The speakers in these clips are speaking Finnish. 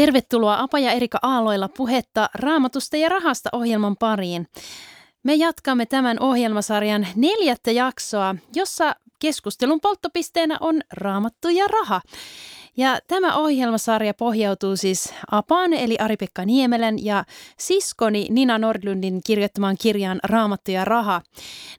Tervetuloa Apa ja Erika Aaloilla puhetta raamatusta ja rahasta ohjelman pariin. Me jatkamme tämän ohjelmasarjan neljättä jaksoa, jossa keskustelun polttopisteenä on raamattu ja raha. Ja tämä ohjelmasarja pohjautuu siis Apaan eli Ari-Pekka Niemelän ja siskoni Nina Nordlundin kirjoittamaan kirjaan Raamattu ja raha.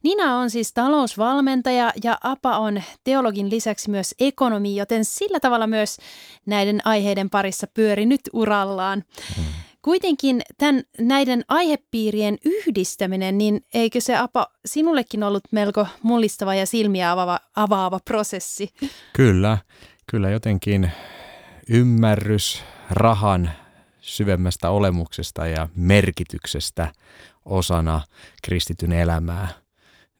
Nina on siis talousvalmentaja ja Apa on teologin lisäksi myös ekonomi, joten sillä tavalla myös näiden aiheiden parissa pyöri nyt urallaan. Hmm. Kuitenkin tämän, näiden aihepiirien yhdistäminen, niin eikö se Apa sinullekin ollut melko mullistava ja silmiä avaava, avaava prosessi? Kyllä, kyllä jotenkin ymmärrys rahan syvemmästä olemuksesta ja merkityksestä osana kristityn elämää,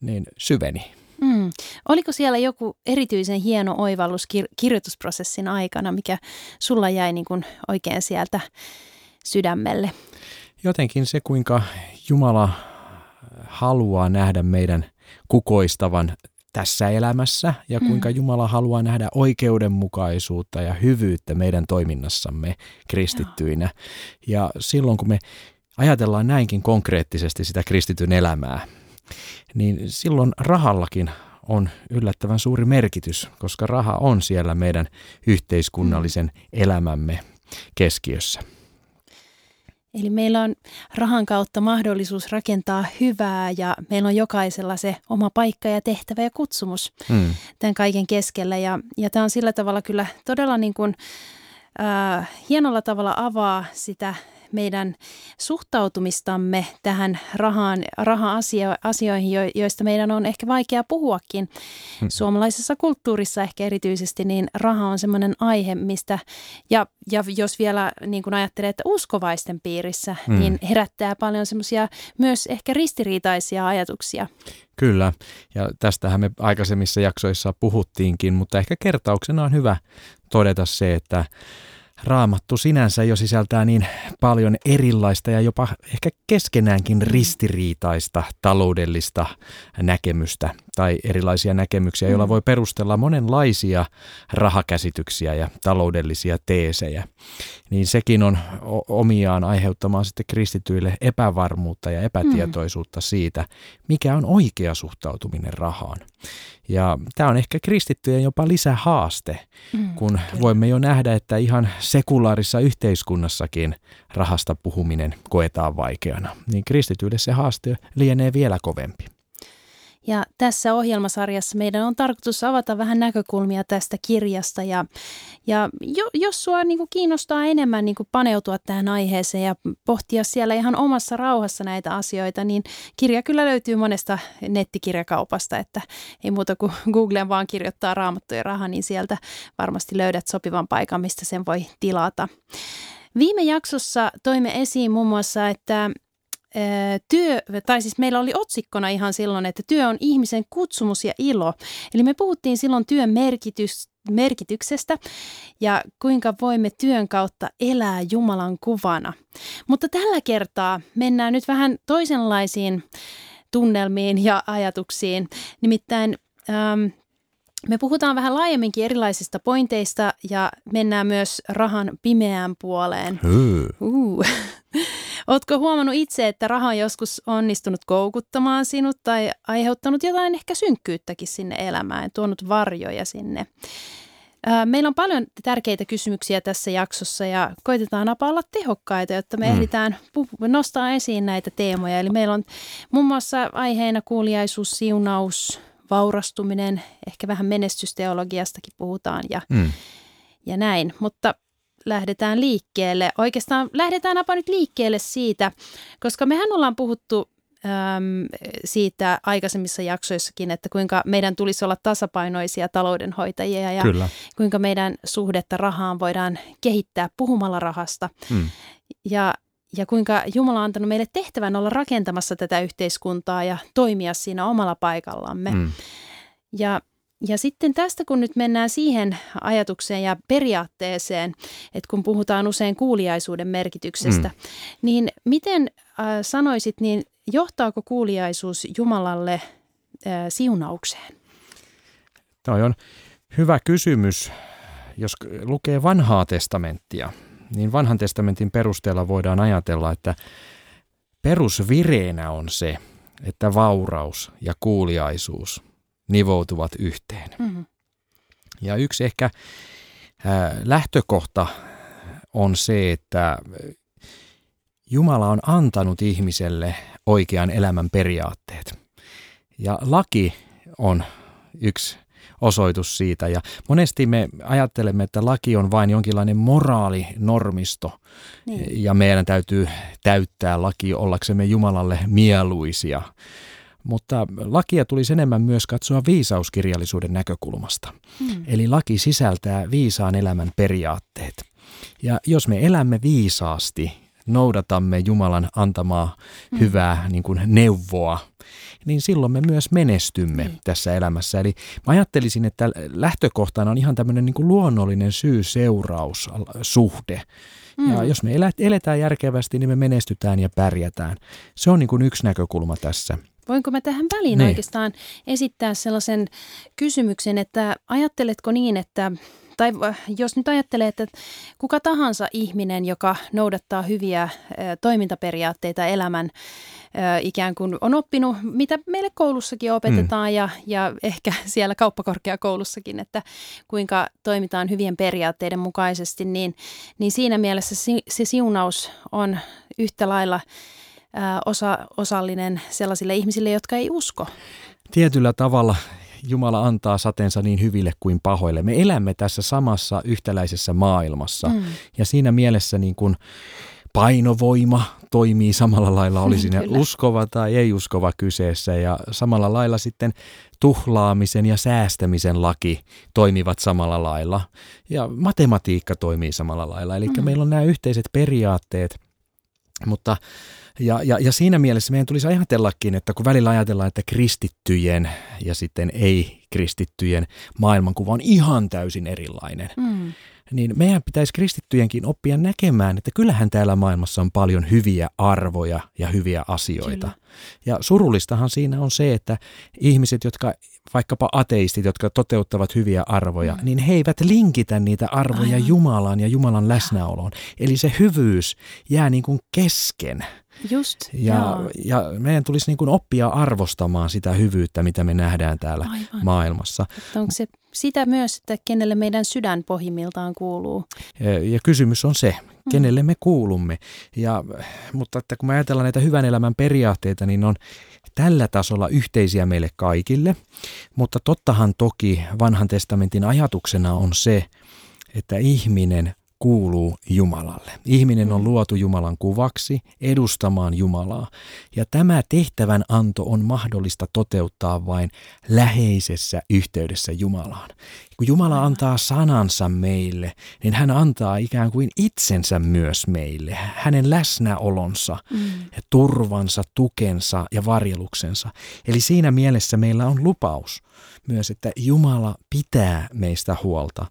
niin syveni. Mm. Oliko siellä joku erityisen hieno oivallus kir- kirjoitusprosessin aikana, mikä sulla jäi niin kuin oikein sieltä sydämelle? Jotenkin se, kuinka Jumala haluaa nähdä meidän kukoistavan tässä elämässä ja mm. kuinka Jumala haluaa nähdä oikeudenmukaisuutta ja hyvyyttä meidän toiminnassamme kristittyinä. Ja silloin kun me ajatellaan näinkin konkreettisesti sitä kristityn elämää, niin silloin rahallakin on yllättävän suuri merkitys, koska raha on siellä meidän yhteiskunnallisen mm. elämämme keskiössä. Eli meillä on rahan kautta mahdollisuus rakentaa hyvää ja meillä on jokaisella se oma paikka ja tehtävä ja kutsumus hmm. tämän kaiken keskellä. Ja, ja tämä on sillä tavalla kyllä todella niin kuin, äh, hienolla tavalla avaa sitä meidän suhtautumistamme tähän rahaan, raha-asioihin, joista meidän on ehkä vaikea puhuakin. Hmm. Suomalaisessa kulttuurissa ehkä erityisesti, niin raha on semmoinen aihe, mistä, ja, ja jos vielä niin kuin ajattelee, että uskovaisten piirissä, hmm. niin herättää paljon semmoisia myös ehkä ristiriitaisia ajatuksia. Kyllä, ja tästähän me aikaisemmissa jaksoissa puhuttiinkin, mutta ehkä kertauksena on hyvä todeta se, että Raamattu sinänsä jo sisältää niin paljon erilaista ja jopa ehkä keskenäänkin mm. ristiriitaista taloudellista näkemystä tai erilaisia näkemyksiä, joilla mm. voi perustella monenlaisia rahakäsityksiä ja taloudellisia teesejä. Niin sekin on omiaan aiheuttamaan sitten kristityille epävarmuutta ja epätietoisuutta siitä, mikä on oikea suhtautuminen rahaan. Ja tämä on ehkä kristittyjen jopa lisähaaste, mm, kun voimme jo nähdä, että ihan sekulaarissa yhteiskunnassakin rahasta puhuminen koetaan vaikeana. Niin kristityille se haaste lienee vielä kovempi. Ja tässä ohjelmasarjassa meidän on tarkoitus avata vähän näkökulmia tästä kirjasta ja, ja jo, jos sua niin kuin kiinnostaa enemmän niin kuin paneutua tähän aiheeseen ja pohtia siellä ihan omassa rauhassa näitä asioita, niin kirja kyllä löytyy monesta nettikirjakaupasta, että ei muuta kuin Googleen vaan kirjoittaa raamattu ja raha, niin sieltä varmasti löydät sopivan paikan, mistä sen voi tilata. Viime jaksossa toimme esiin muun muassa, että työ, tai siis meillä oli otsikkona ihan silloin, että työ on ihmisen kutsumus ja ilo. Eli me puhuttiin silloin työn merkitys, merkityksestä ja kuinka voimme työn kautta elää Jumalan kuvana. Mutta tällä kertaa mennään nyt vähän toisenlaisiin tunnelmiin ja ajatuksiin. Nimittäin ähm, me puhutaan vähän laajemminkin erilaisista pointeista ja mennään myös rahan pimeään puoleen. Uh. Oletko huomannut itse, että raha on joskus onnistunut koukuttamaan sinut tai aiheuttanut jotain ehkä synkkyyttäkin sinne elämään, tuonut varjoja sinne? Meillä on paljon tärkeitä kysymyksiä tässä jaksossa ja koitetaan olla tehokkaita, jotta me mm. ehditään nostaa esiin näitä teemoja. Eli meillä on muun muassa aiheena kuuliaisuus, siunaus, vaurastuminen, ehkä vähän menestysteologiastakin puhutaan ja, mm. ja näin. Mutta lähdetään liikkeelle. Oikeastaan lähdetään apa nyt liikkeelle siitä, koska mehän ollaan puhuttu äm, siitä aikaisemmissa jaksoissakin, että kuinka meidän tulisi olla tasapainoisia taloudenhoitajia ja Kyllä. kuinka meidän suhdetta rahaan voidaan kehittää puhumalla rahasta. Mm. Ja ja kuinka Jumala on antanut meille tehtävän olla rakentamassa tätä yhteiskuntaa ja toimia siinä omalla paikallamme. Mm. Ja ja sitten tästä, kun nyt mennään siihen ajatukseen ja periaatteeseen, että kun puhutaan usein kuuliaisuuden merkityksestä, mm. niin miten äh, sanoisit, niin johtaako kuuliaisuus Jumalalle äh, siunaukseen? Tämä on hyvä kysymys. Jos lukee vanhaa testamenttia, niin vanhan testamentin perusteella voidaan ajatella, että perusvireenä on se, että vauraus ja kuuliaisuus nivoutuvat yhteen. Mm-hmm. Ja yksi ehkä äh, lähtökohta on se, että Jumala on antanut ihmiselle oikean elämän periaatteet. Ja laki on yksi osoitus siitä. Ja monesti me ajattelemme, että laki on vain jonkinlainen moraalinormisto niin. ja meidän täytyy täyttää laki ollaksemme Jumalalle mieluisia. Mutta lakia tulisi enemmän myös katsoa viisauskirjallisuuden näkökulmasta. Hmm. Eli laki sisältää viisaan elämän periaatteet. Ja jos me elämme viisaasti, noudatamme Jumalan antamaa hmm. hyvää niin kuin neuvoa, niin silloin me myös menestymme mm. tässä elämässä. Eli mä ajattelisin, että lähtökohtana on ihan tämmöinen niin kuin luonnollinen syy-seuraus-suhde. Mm. Ja jos me eletään järkevästi, niin me menestytään ja pärjätään. Se on niin kuin yksi näkökulma tässä. Voinko mä tähän väliin. Niin. oikeastaan esittää sellaisen kysymyksen, että ajatteletko niin, että tai jos nyt ajattelee, että kuka tahansa ihminen, joka noudattaa hyviä toimintaperiaatteita elämän ikään kuin on oppinut, mitä meille koulussakin opetetaan mm. ja, ja ehkä siellä kauppakorkeakoulussakin, että kuinka toimitaan hyvien periaatteiden mukaisesti, niin, niin siinä mielessä se siunaus on yhtä lailla osa, osallinen sellaisille ihmisille, jotka ei usko. Tietyllä tavalla Jumala antaa sateensa niin hyville kuin pahoille. Me elämme tässä samassa yhtäläisessä maailmassa mm. ja siinä mielessä niin kuin painovoima toimii samalla lailla, oli siinä uskova tai ei uskova kyseessä ja samalla lailla sitten tuhlaamisen ja säästämisen laki toimivat samalla lailla ja matematiikka toimii samalla lailla. Eli mm. meillä on nämä yhteiset periaatteet, mutta ja, ja, ja siinä mielessä meidän tulisi ajatellakin, että kun välillä ajatellaan, että kristittyjen ja sitten ei-kristittyjen maailmankuva on ihan täysin erilainen, mm. Niin meidän pitäisi kristittyjenkin oppia näkemään, että kyllähän täällä maailmassa on paljon hyviä arvoja ja hyviä asioita. Kyllä. Ja surullistahan siinä on se, että ihmiset, jotka vaikkapa ateistit, jotka toteuttavat hyviä arvoja, mm. niin he eivät linkitä niitä arvoja Aivan. Jumalaan ja Jumalan läsnäoloon. Eli se hyvyys jää niin kuin kesken. Just, ja, ja meidän tulisi niin kuin oppia arvostamaan sitä hyvyyttä, mitä me nähdään täällä Aivan. maailmassa. Että onko se sitä myös, että kenelle meidän sydän pohjimmiltaan kuuluu? Ja, kysymys on se, mm. kenelle me kuulumme. Ja, mutta että kun me ajatellaan näitä hyvän elämän periaatteita, niin on tällä tasolla yhteisiä meille kaikille. Mutta tottahan toki vanhan testamentin ajatuksena on se, että ihminen kuuluu Jumalalle. Ihminen on luotu Jumalan kuvaksi edustamaan Jumalaa. Ja tämä tehtävän anto on mahdollista toteuttaa vain läheisessä yhteydessä Jumalaan. Kun Jumala antaa sanansa meille, niin hän antaa ikään kuin itsensä myös meille. Hänen läsnäolonsa, mm. turvansa, tukensa ja varjeluksensa. Eli siinä mielessä meillä on lupaus myös, että Jumala pitää meistä huolta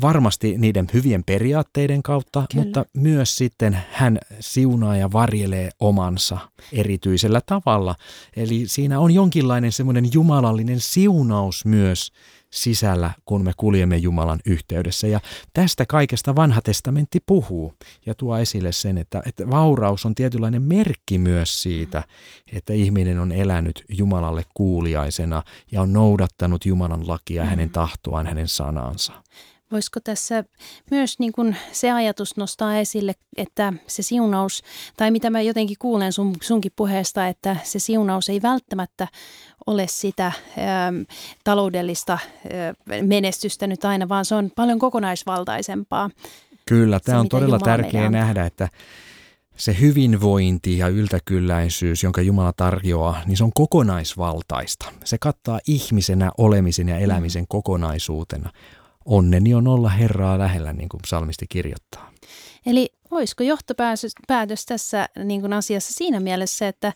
varmasti niiden hyvien periaatteiden kautta, Kyllä. mutta myös sitten hän siunaa ja varjelee omansa erityisellä tavalla. Eli siinä on jonkinlainen semmoinen jumalallinen siunaus myös sisällä, kun me kuljemme Jumalan yhteydessä. Ja tästä kaikesta vanha testamentti puhuu ja tuo esille sen, että, että vauraus on tietynlainen merkki myös siitä, että ihminen on elänyt Jumalalle kuuliaisena ja on noudattanut Jumalan lakia, mm. hänen tahtoaan, hänen sanansa. Voisiko tässä myös niin kuin se ajatus nostaa esille, että se siunaus, tai mitä mä jotenkin kuulen sun, sunkin puheesta, että se siunaus ei välttämättä ole sitä ä, taloudellista ä, menestystä nyt aina, vaan se on paljon kokonaisvaltaisempaa. Kyllä, tämä on todella Jumala tärkeää nähdä, että se hyvinvointi ja yltäkylläisyys, jonka Jumala tarjoaa, niin se on kokonaisvaltaista. Se kattaa ihmisenä olemisen ja elämisen mm. kokonaisuutena onneni on olla Herraa lähellä, niin kuin psalmisti kirjoittaa. Eli olisiko johtopäätös tässä niin kuin asiassa siinä mielessä, että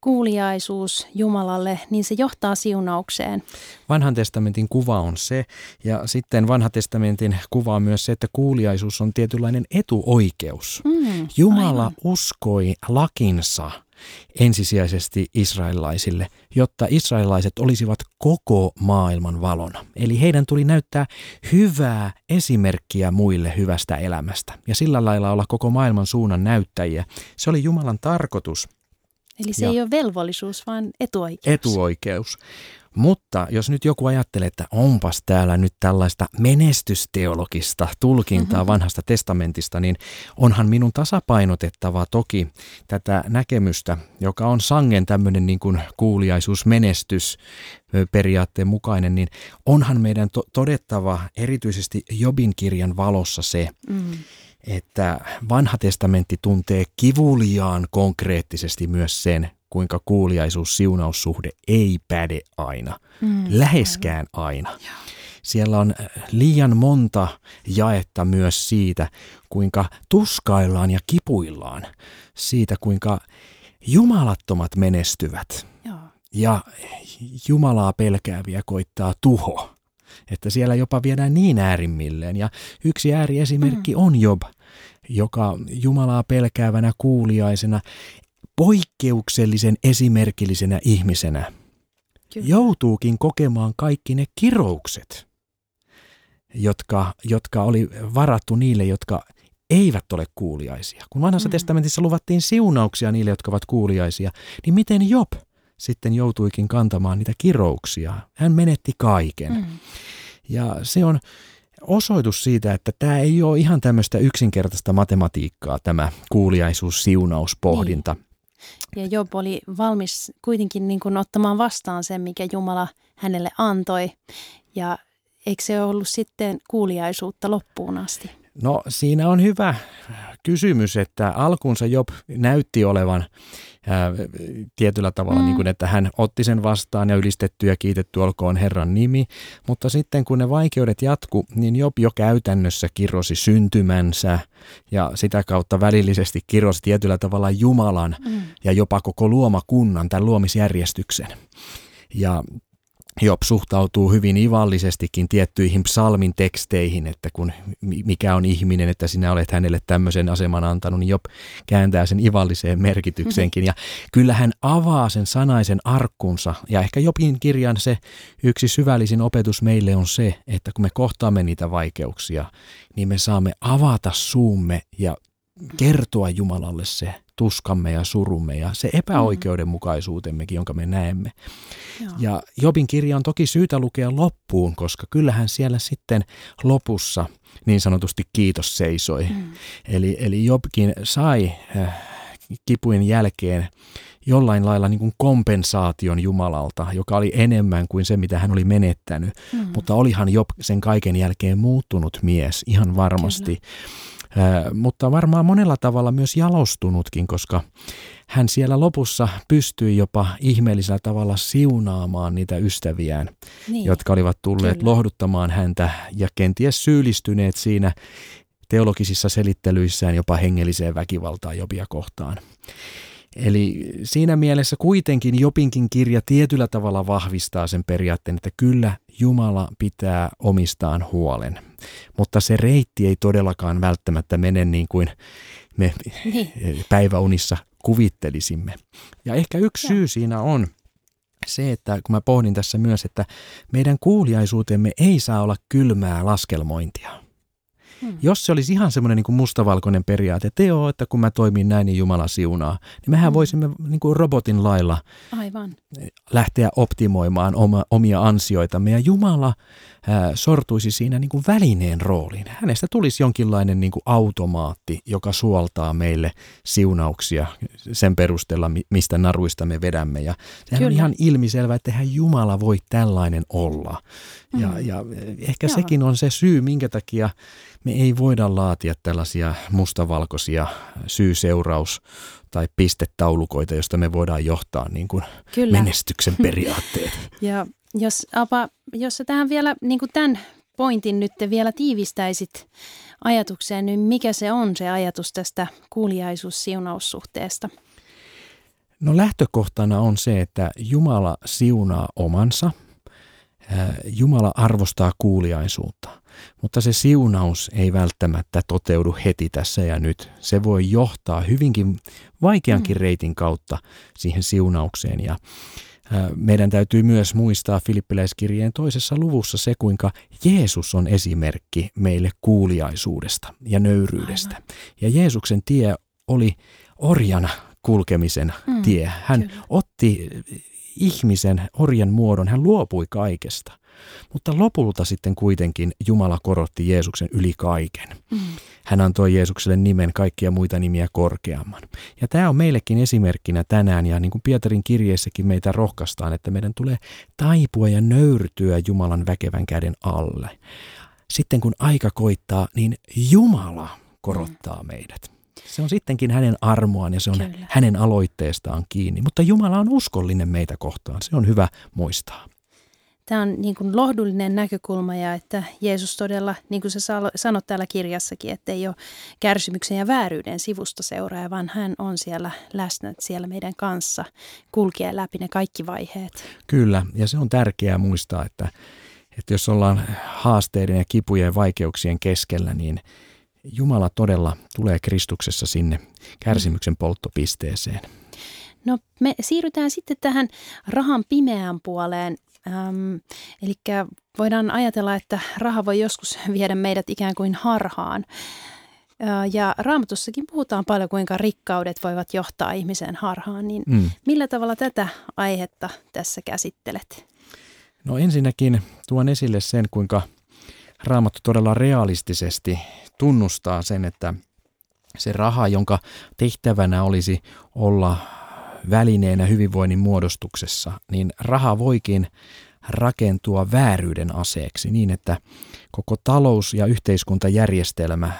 kuuliaisuus Jumalalle, niin se johtaa siunaukseen. Vanhan testamentin kuva on se, ja sitten vanhan testamentin kuva on myös se, että kuuliaisuus on tietynlainen etuoikeus. Mm, Jumala aivan. uskoi lakinsa ensisijaisesti israelilaisille, jotta israelilaiset olisivat koko maailman valona. Eli heidän tuli näyttää hyvää esimerkkiä muille hyvästä elämästä ja sillä lailla olla koko maailman suunnan näyttäjiä. Se oli Jumalan tarkoitus. Eli se ja ei ole velvollisuus, vaan etuoikeus. Etuoikeus. Mutta jos nyt joku ajattelee, että onpas täällä nyt tällaista menestysteologista tulkintaa mm-hmm. vanhasta testamentista, niin onhan minun tasapainotettava toki tätä näkemystä, joka on sangen tämmöinen niin kuin kuuliaisuusmenestys periaatteen mukainen, niin onhan meidän to- todettava erityisesti Jobin kirjan valossa se, mm että vanha testamentti tuntee kivuliaan konkreettisesti myös sen, kuinka kuuliaisuus-siunaussuhde ei päde aina, mm, läheskään aina. Joo. Siellä on äh, liian monta jaetta myös siitä, kuinka tuskaillaan ja kipuillaan, siitä kuinka jumalattomat menestyvät Joo. ja Jumalaa pelkääviä koittaa tuho. Että siellä jopa viedään niin äärimmilleen. Ja yksi ääriesimerkki mm. on Job, joka Jumalaa pelkäävänä kuuliaisena poikkeuksellisen esimerkillisenä ihmisenä Kyllä. joutuukin kokemaan kaikki ne kiroukset, jotka, jotka oli varattu niille, jotka eivät ole kuuliaisia. Kun vanhassa mm. testamentissa luvattiin siunauksia niille, jotka ovat kuuliaisia, niin miten Job sitten joutuikin kantamaan niitä kirouksia? Hän menetti kaiken. Mm. Ja se on osoitus siitä, että tämä ei ole ihan tämmöistä yksinkertaista matematiikkaa, tämä kuuliaisuus-siunauspohdinta. Niin. Ja Job oli valmis kuitenkin niin kuin ottamaan vastaan sen, mikä Jumala hänelle antoi. Ja eikö se ollut sitten kuuliaisuutta loppuun asti? No siinä on hyvä kysymys, että alkuunsa Job näytti olevan ää, tietyllä tavalla, mm. niin kuin, että hän otti sen vastaan ja ylistetty ja kiitetty olkoon Herran nimi, mutta sitten kun ne vaikeudet jatku, niin Job jo käytännössä kirosi syntymänsä ja sitä kautta välillisesti kirosi tietyllä tavalla Jumalan mm. ja jopa koko luomakunnan, tämän luomisjärjestyksen. Ja Job suhtautuu hyvin ivallisestikin tiettyihin psalmin teksteihin, että kun mikä on ihminen, että sinä olet hänelle tämmöisen aseman antanut, niin Job kääntää sen ivalliseen merkitykseenkin. Ja kyllä hän avaa sen sanaisen arkkunsa. Ja ehkä Jobin kirjan se yksi syvällisin opetus meille on se, että kun me kohtaamme niitä vaikeuksia, niin me saamme avata suumme ja kertoa Jumalalle se tuskamme ja surumme ja se epäoikeudenmukaisuutemmekin, jonka me näemme. Joo. Ja Jobin kirja on toki syytä lukea loppuun, koska kyllähän siellä sitten lopussa niin sanotusti kiitos seisoi. Mm. Eli, eli Jobkin sai äh, kipujen jälkeen jollain lailla niin kuin kompensaation Jumalalta, joka oli enemmän kuin se, mitä hän oli menettänyt. Mm. Mutta olihan Job sen kaiken jälkeen muuttunut mies, ihan varmasti. Kyllä mutta varmaan monella tavalla myös jalostunutkin, koska hän siellä lopussa pystyi jopa ihmeellisellä tavalla siunaamaan niitä ystäviään, niin, jotka olivat tulleet kyllä. lohduttamaan häntä ja kenties syyllistyneet siinä teologisissa selittelyissään jopa hengelliseen väkivaltaan Jobia kohtaan. Eli siinä mielessä kuitenkin Jopinkin kirja tietyllä tavalla vahvistaa sen periaatteen, että kyllä Jumala pitää omistaan huolen. Mutta se reitti ei todellakaan välttämättä mene niin kuin me niin. päiväunissa kuvittelisimme. Ja ehkä yksi syy siinä on se, että kun mä pohdin tässä myös, että meidän kuuliaisuutemme ei saa olla kylmää laskelmointia. Hmm. Jos se olisi ihan semmoinen niin mustavalkoinen periaate, että joo, että kun mä toimin näin, niin Jumala siunaa, niin mehän hmm. voisimme niin kuin robotin lailla Aivan. lähteä optimoimaan oma, omia ansioitamme. Ja Jumala sortuisi siinä niin kuin välineen rooliin. Hänestä tulisi jonkinlainen niin kuin automaatti, joka suoltaa meille siunauksia sen perusteella, mistä naruista me vedämme. Ja sehän Kyllä. on ihan ilmiselvä, että eihän Jumala voi tällainen olla. Ja, mm. ja ehkä Joo. sekin on se syy, minkä takia me ei voida laatia tällaisia mustavalkoisia syy-seuraus- tai pistetaulukoita, josta me voidaan johtaa niin kuin Kyllä. menestyksen periaatteet. ja jos, Apa, jos sä tähän vielä niin kuin tämän pointin nyt vielä tiivistäisit ajatukseen, niin mikä se on se ajatus tästä kuuliaisuus-siunaussuhteesta? No lähtökohtana on se, että Jumala siunaa omansa. Jumala arvostaa kuuliaisuutta, mutta se siunaus ei välttämättä toteudu heti tässä ja nyt. Se voi johtaa hyvinkin vaikeankin mm. reitin kautta siihen siunaukseen ja meidän täytyy myös muistaa Filippiläiskirjeen toisessa luvussa se, kuinka Jeesus on esimerkki meille kuuliaisuudesta ja nöyryydestä. Aivan. Ja Jeesuksen tie oli orjana kulkemisen mm, tie. Hän kyllä. otti ihmisen orjan muodon, hän luopui kaikesta. Mutta lopulta sitten kuitenkin Jumala korotti Jeesuksen yli kaiken. Mm. Hän antoi Jeesukselle nimen kaikkia muita nimiä korkeamman. Ja tämä on meillekin esimerkkinä tänään ja niin kuin Pietarin kirjeessäkin meitä rohkaistaan, että meidän tulee taipua ja nöyrtyä Jumalan väkevän käden alle. Sitten kun aika koittaa, niin Jumala korottaa mm. meidät. Se on sittenkin hänen armoaan ja se on Kyllä. hänen aloitteestaan kiinni. Mutta Jumala on uskollinen meitä kohtaan. Se on hyvä muistaa. Tämä on niin kuin lohdullinen näkökulma ja että Jeesus todella, niin kuin sä sanot täällä kirjassakin, että ei ole kärsimyksen ja vääryyden sivusta seuraaja, vaan hän on siellä läsnä siellä meidän kanssa, kulkee läpi ne kaikki vaiheet. Kyllä, ja se on tärkeää muistaa, että, että jos ollaan haasteiden ja kipujen ja vaikeuksien keskellä, niin Jumala todella tulee Kristuksessa sinne kärsimyksen polttopisteeseen. No me siirrytään sitten tähän rahan pimeään puoleen. Ähm, eli voidaan ajatella, että raha voi joskus viedä meidät ikään kuin harhaan. Ja raamatussakin puhutaan paljon, kuinka rikkaudet voivat johtaa ihmisen harhaan. Niin mm. millä tavalla tätä aihetta tässä käsittelet? No ensinnäkin tuon esille sen, kuinka Raamattu todella realistisesti tunnustaa sen, että se raha, jonka tehtävänä olisi olla välineenä hyvinvoinnin muodostuksessa, niin raha voikin rakentua vääryyden aseeksi niin, että koko talous- ja yhteiskuntajärjestelmä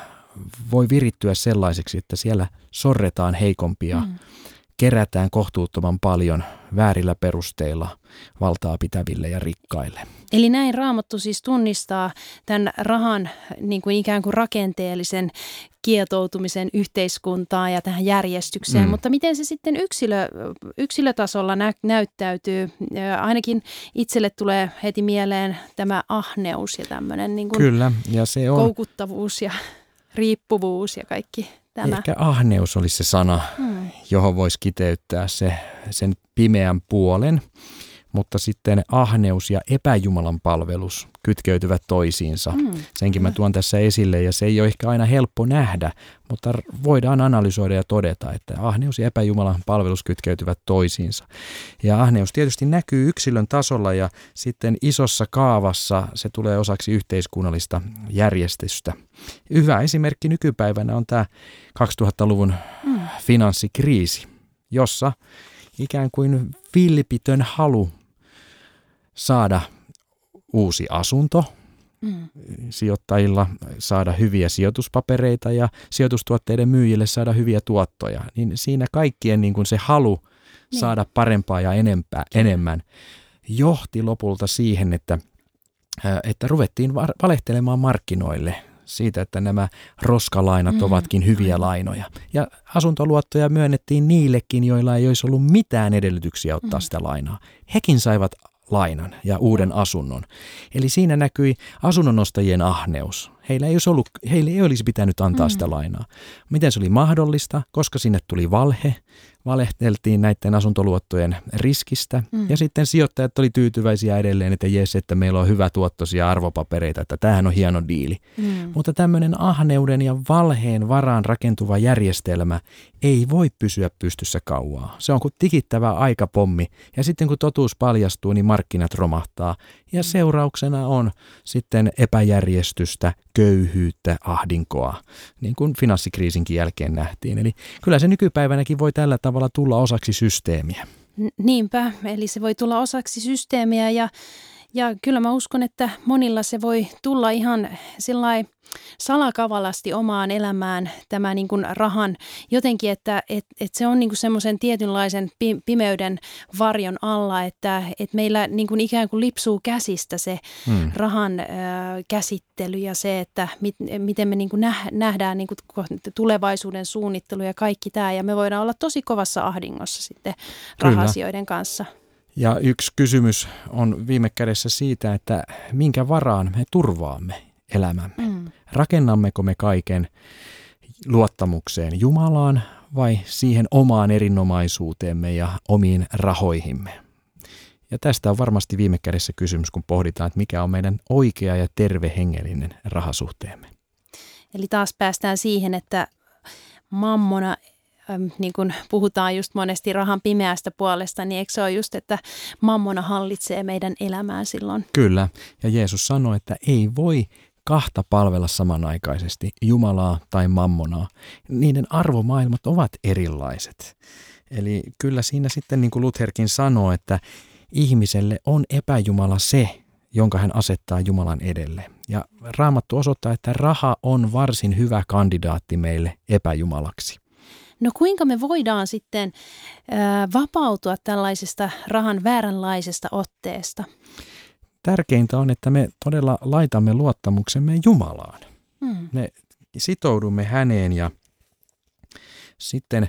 voi virittyä sellaiseksi, että siellä sorretaan heikompia, mm. Kerätään kohtuuttoman paljon väärillä perusteilla valtaa pitäville ja rikkaille. Eli näin Raamattu siis tunnistaa tämän rahan niin kuin ikään kuin rakenteellisen kietoutumisen yhteiskuntaan ja tähän järjestykseen, mm. mutta miten se sitten yksilö, yksilötasolla nä, näyttäytyy? Ainakin itselle tulee heti mieleen tämä ahneus ja tämmöinen niin kuin Kyllä, ja se on... koukuttavuus ja riippuvuus ja kaikki tämä. Ehkä ahneus olisi se sana, mm. johon voisi kiteyttää se, sen pimeän puolen mutta sitten ahneus ja epäjumalan palvelus kytkeytyvät toisiinsa. Mm. Senkin mä tuon tässä esille ja se ei ole ehkä aina helppo nähdä, mutta voidaan analysoida ja todeta, että ahneus ja epäjumalan palvelus kytkeytyvät toisiinsa. Ja ahneus tietysti näkyy yksilön tasolla ja sitten isossa kaavassa se tulee osaksi yhteiskunnallista järjestystä. Hyvä esimerkki nykypäivänä on tämä 2000-luvun mm. finanssikriisi, jossa ikään kuin vilpitön halu saada uusi asunto, mm. sijoittajilla saada hyviä sijoituspapereita ja sijoitustuotteiden myyjille saada hyviä tuottoja, niin siinä kaikkien niin kuin se halu niin. saada parempaa ja enempää, enemmän johti lopulta siihen, että, että ruvettiin valehtelemaan markkinoille siitä, että nämä roskalainat mm. ovatkin hyviä lainoja. Ja asuntoluottoja myönnettiin niillekin, joilla ei olisi ollut mitään edellytyksiä ottaa mm. sitä lainaa. Hekin saivat lainan ja uuden asunnon. Eli siinä näkyi asunnonostajien ahneus. Heillä ei, olisi ollut, heille ei olisi pitänyt antaa mm. sitä lainaa. Miten se oli mahdollista? Koska sinne tuli valhe, valehteltiin näiden asuntoluottojen riskistä mm. ja sitten sijoittajat oli tyytyväisiä edelleen, että jes, että meillä on hyvä tuottoisia arvopapereita, että tämähän on hieno diili. Mm. Mutta tämmöinen ahneuden ja valheen varaan rakentuva järjestelmä ei voi pysyä pystyssä kauaa. Se on kuin tikittävä aikapommi ja sitten kun totuus paljastuu, niin markkinat romahtaa ja seurauksena on sitten epäjärjestystä, köyhyyttä, ahdinkoa, niin kuin finanssikriisinkin jälkeen nähtiin. Eli kyllä se nykypäivänäkin voi tällä tavalla tulla osaksi systeemiä. Niinpä, eli se voi tulla osaksi systeemiä ja Ja kyllä mä uskon, että monilla se voi tulla ihan salakavalasti omaan elämään tämä niin kuin rahan jotenkin, että et, et se on niin kuin semmoisen tietynlaisen pimeyden varjon alla, että et meillä niin kuin ikään kuin lipsuu käsistä se hmm. rahan ö, käsittely ja se, että mit, miten me niin kuin nähdään niin kuin tulevaisuuden suunnittelu ja kaikki tämä ja me voidaan olla tosi kovassa ahdingossa sitten rahasioiden kanssa. Ja yksi kysymys on viime kädessä siitä, että minkä varaan me turvaamme elämämme. Mm. Rakennammeko me kaiken luottamukseen Jumalaan vai siihen omaan erinomaisuuteemme ja omiin rahoihimme? Ja tästä on varmasti viime kädessä kysymys, kun pohditaan, että mikä on meidän oikea ja terve hengellinen rahasuhteemme. Eli taas päästään siihen, että mammona niin kuin puhutaan just monesti rahan pimeästä puolesta, niin eikö se ole just, että mammona hallitsee meidän elämää silloin? Kyllä, ja Jeesus sanoi, että ei voi kahta palvella samanaikaisesti, Jumalaa tai mammonaa. Niiden arvomaailmat ovat erilaiset. Eli kyllä siinä sitten niin kuin Lutherkin sanoo, että ihmiselle on epäjumala se, jonka hän asettaa Jumalan edelle. Ja Raamattu osoittaa, että raha on varsin hyvä kandidaatti meille epäjumalaksi. No kuinka me voidaan sitten äh, vapautua tällaisesta rahan vääränlaisesta otteesta? Tärkeintä on, että me todella laitamme luottamuksemme Jumalaan. Hmm. Me sitoudumme häneen ja sitten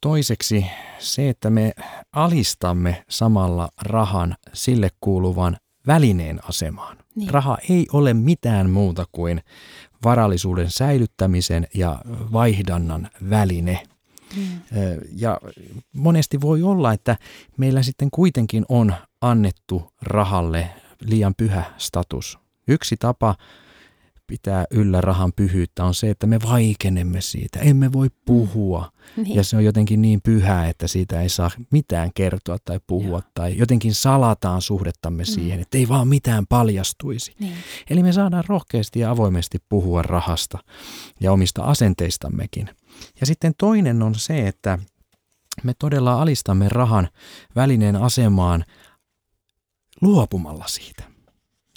toiseksi se, että me alistamme samalla rahan sille kuuluvan välineen asemaan. Niin. Raha ei ole mitään muuta kuin varallisuuden säilyttämisen ja vaihdannan väline. Mm. Ja monesti voi olla, että meillä sitten kuitenkin on annettu rahalle liian pyhä status. Yksi tapa pitää yllä rahan pyhyyttä on se, että me vaikenemme siitä. Emme voi puhua. Mm. Niin. Ja se on jotenkin niin pyhää, että siitä ei saa mitään kertoa tai puhua. Joo. Tai jotenkin salataan suhdettamme mm. siihen, että ei vaan mitään paljastuisi. Niin. Eli me saadaan rohkeasti ja avoimesti puhua rahasta ja omista asenteistammekin. Ja sitten toinen on se, että me todella alistamme rahan välineen asemaan luopumalla siitä.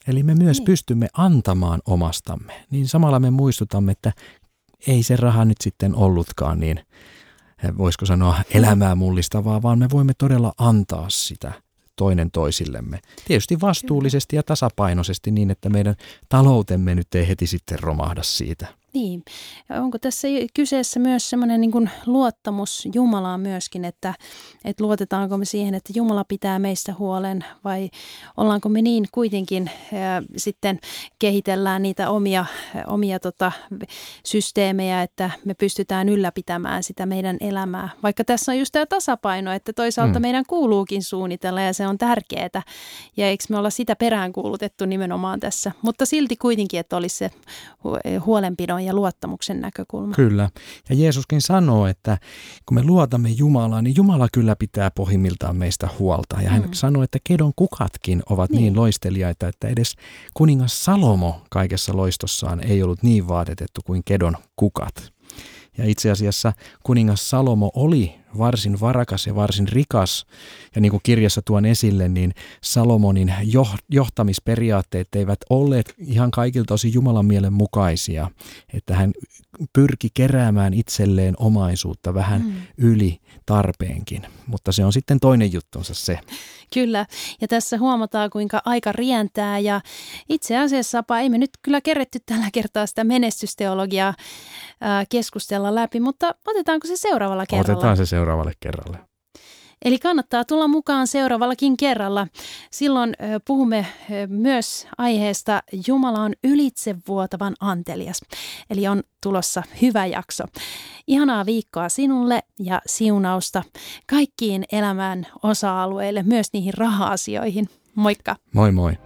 Eli me myös niin. pystymme antamaan omastamme. Niin samalla me muistutamme, että ei se raha nyt sitten ollutkaan niin, eh, voisiko sanoa, elämää mullistavaa, vaan me voimme todella antaa sitä toinen toisillemme. Tietysti vastuullisesti ja tasapainoisesti niin, että meidän taloutemme nyt ei heti sitten romahda siitä. Niin. Onko tässä kyseessä myös semmoinen niin kuin luottamus Jumalaan myöskin, että, että luotetaanko me siihen, että Jumala pitää meistä huolen vai ollaanko me niin kuitenkin ää, sitten kehitellään niitä omia, omia tota, systeemejä, että me pystytään ylläpitämään sitä meidän elämää. Vaikka tässä on just tämä tasapaino, että toisaalta mm. meidän kuuluukin suunnitella ja se on tärkeää ja eikö me olla sitä peräänkuulutettu nimenomaan tässä, mutta silti kuitenkin, että olisi se huolenpidon ja luottamuksen näkökulma. Kyllä. Ja Jeesuskin sanoo, että kun me luotamme Jumalaan, niin Jumala kyllä pitää pohjimmiltaan meistä huolta. Ja hän mm. sanoo, että kedon kukatkin ovat niin. niin loistelijaita, että edes kuningas Salomo kaikessa loistossaan ei ollut niin vaatetettu kuin kedon kukat. Ja itse asiassa kuningas Salomo oli varsin varakas ja varsin rikas. Ja niin kuin kirjassa tuon esille, niin Salomonin johtamisperiaatteet eivät olleet ihan kaikilta osin Jumalan mielen mukaisia. Että hän pyrki keräämään itselleen omaisuutta vähän mm. yli tarpeenkin. Mutta se on sitten toinen juttunsa se. Kyllä, ja tässä huomataan kuinka aika rientää ja itse asiassa ei me nyt kyllä keretty tällä kertaa sitä menestysteologiaa keskustella läpi, mutta otetaanko se seuraavalla kerralla? Otetaan se seuraavalle kerralle. Eli kannattaa tulla mukaan seuraavallakin kerralla. Silloin puhumme myös aiheesta Jumala on ylitsevuotavan antelias. Eli on tulossa hyvä jakso. Ihanaa viikkoa sinulle ja siunausta kaikkiin elämän osa-alueille, myös niihin raha-asioihin. Moikka! Moi moi!